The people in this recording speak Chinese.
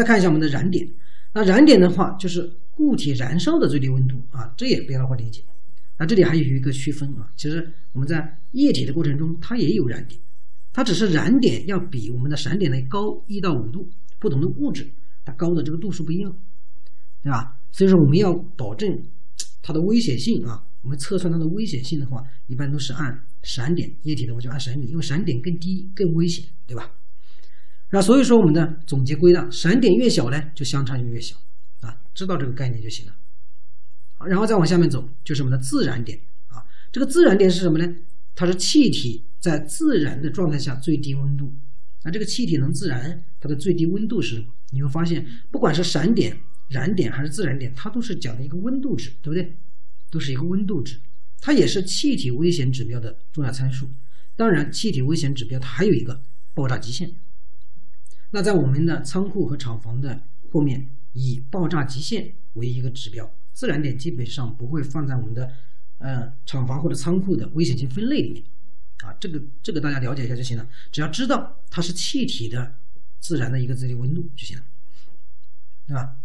再看一下我们的燃点，那燃点的话就是固体燃烧的最低温度啊，这也不要理解。那这里还有一个区分啊，其实我们在液体的过程中它也有燃点，它只是燃点要比我们的闪点呢高一到五度，不同的物质它高的这个度数不一样，对吧？所以说我们要保证它的危险性啊，我们测算它的危险性的话，一般都是按闪点，液体的话就按闪点，因为闪点更低更危险，对吧？那所以说我们的总结归纳，闪点越小呢，就相差就越小啊，知道这个概念就行了。好，然后再往下面走，就是我们的自燃点啊。这个自燃点是什么呢？它是气体在自燃的状态下最低温度。那这个气体能自燃，它的最低温度是什么？你会发现，不管是闪点、燃点还是自燃点，它都是讲的一个温度值，对不对？都是一个温度值，它也是气体危险指标的重要参数。当然，气体危险指标它还有一个爆炸极限。那在我们的仓库和厂房的后面，以爆炸极限为一个指标，自燃点基本上不会放在我们的呃厂房或者仓库的危险性分类里面啊。这个这个大家了解一下就行了，只要知道它是气体的自燃的一个最低温度就行了，对吧？